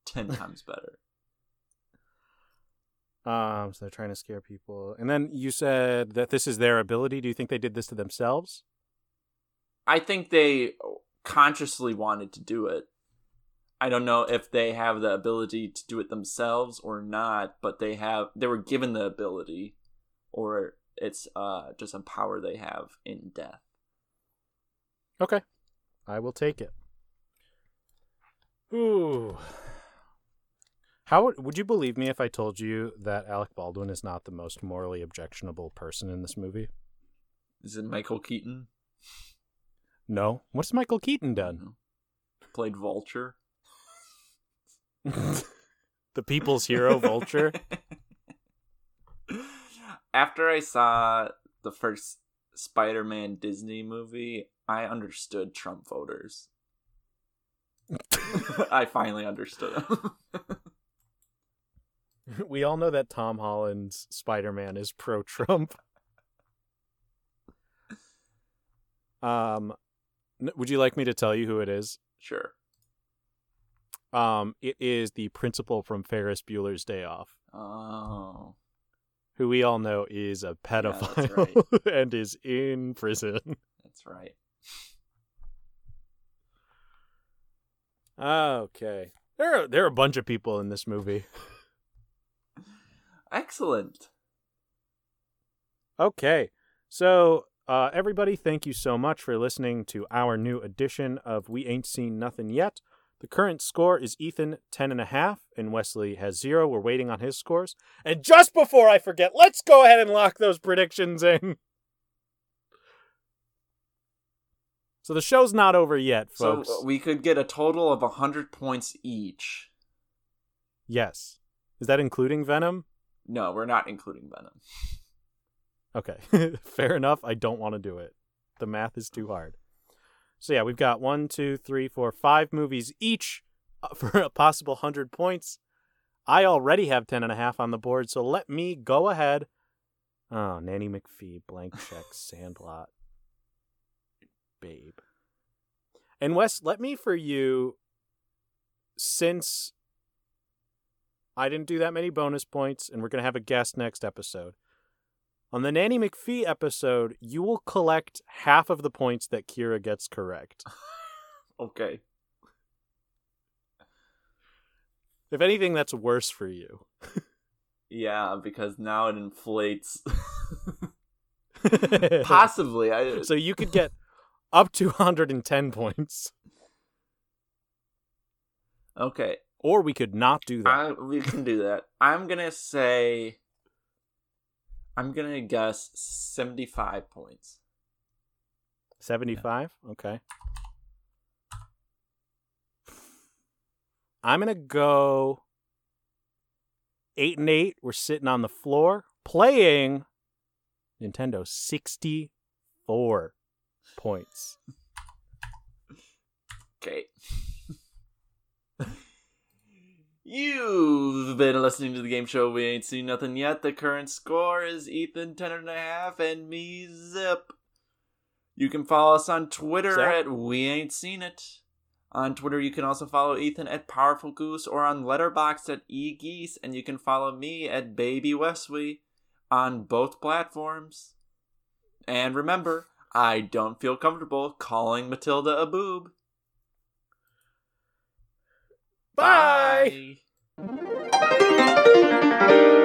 ten times better. Um, so they're trying to scare people. And then you said that this is their ability. Do you think they did this to themselves? I think they consciously wanted to do it. I don't know if they have the ability to do it themselves or not, but they have they were given the ability or it's uh just a power they have in death. Okay. I will take it. Ooh. How would, you believe me if I told you that Alec Baldwin is not the most morally objectionable person in this movie? Is it Michael Keaton? No. What's Michael Keaton done? Played Vulture. the people's hero, Vulture. After I saw the first Spider-Man Disney movie, I understood Trump voters. I finally understood them. we all know that Tom Holland's Spider-Man is pro-Trump. Um, would you like me to tell you who it is? sure. Um, it is the principal from Ferris Bueller's Day Off, Oh. who we all know is a pedophile and is in prison. That's right. Okay, there are there are a bunch of people in this movie. Excellent. Okay. So, uh, everybody, thank you so much for listening to our new edition of We Ain't Seen Nothing Yet. The current score is Ethan 10.5, and a half and Wesley has zero. We're waiting on his scores. And just before I forget, let's go ahead and lock those predictions in. So the show's not over yet, folks. So we could get a total of 100 points each. yes. Is that including Venom? No, we're not including Venom. Okay, fair enough. I don't want to do it. The math is too hard. So yeah, we've got one, two, three, four, five movies each uh, for a possible hundred points. I already have ten and a half on the board, so let me go ahead. Oh, Nanny McPhee, blank check, Sandlot, Babe, and Wes. Let me for you, since I didn't do that many bonus points, and we're gonna have a guest next episode. On the Nanny McPhee episode, you will collect half of the points that Kira gets correct. Okay. If anything, that's worse for you. Yeah, because now it inflates. Possibly. I so you could get up to 110 points, Okay. Or we could not do that. I, we can do that. I'm going to say I'm going to guess 75 points. 75? Okay. I'm going to go 8 and 8. We're sitting on the floor playing Nintendo 64 points. Okay. You've been listening to the game show. We ain't seen nothing yet. The current score is Ethan ten and a half and me Zip. You can follow us on Twitter at We Ain't Seen It. On Twitter, you can also follow Ethan at Powerful Goose or on Letterboxd at E Geese, and you can follow me at Baby Wesley on both platforms. And remember, I don't feel comfortable calling Matilda a boob. Bye. Bye.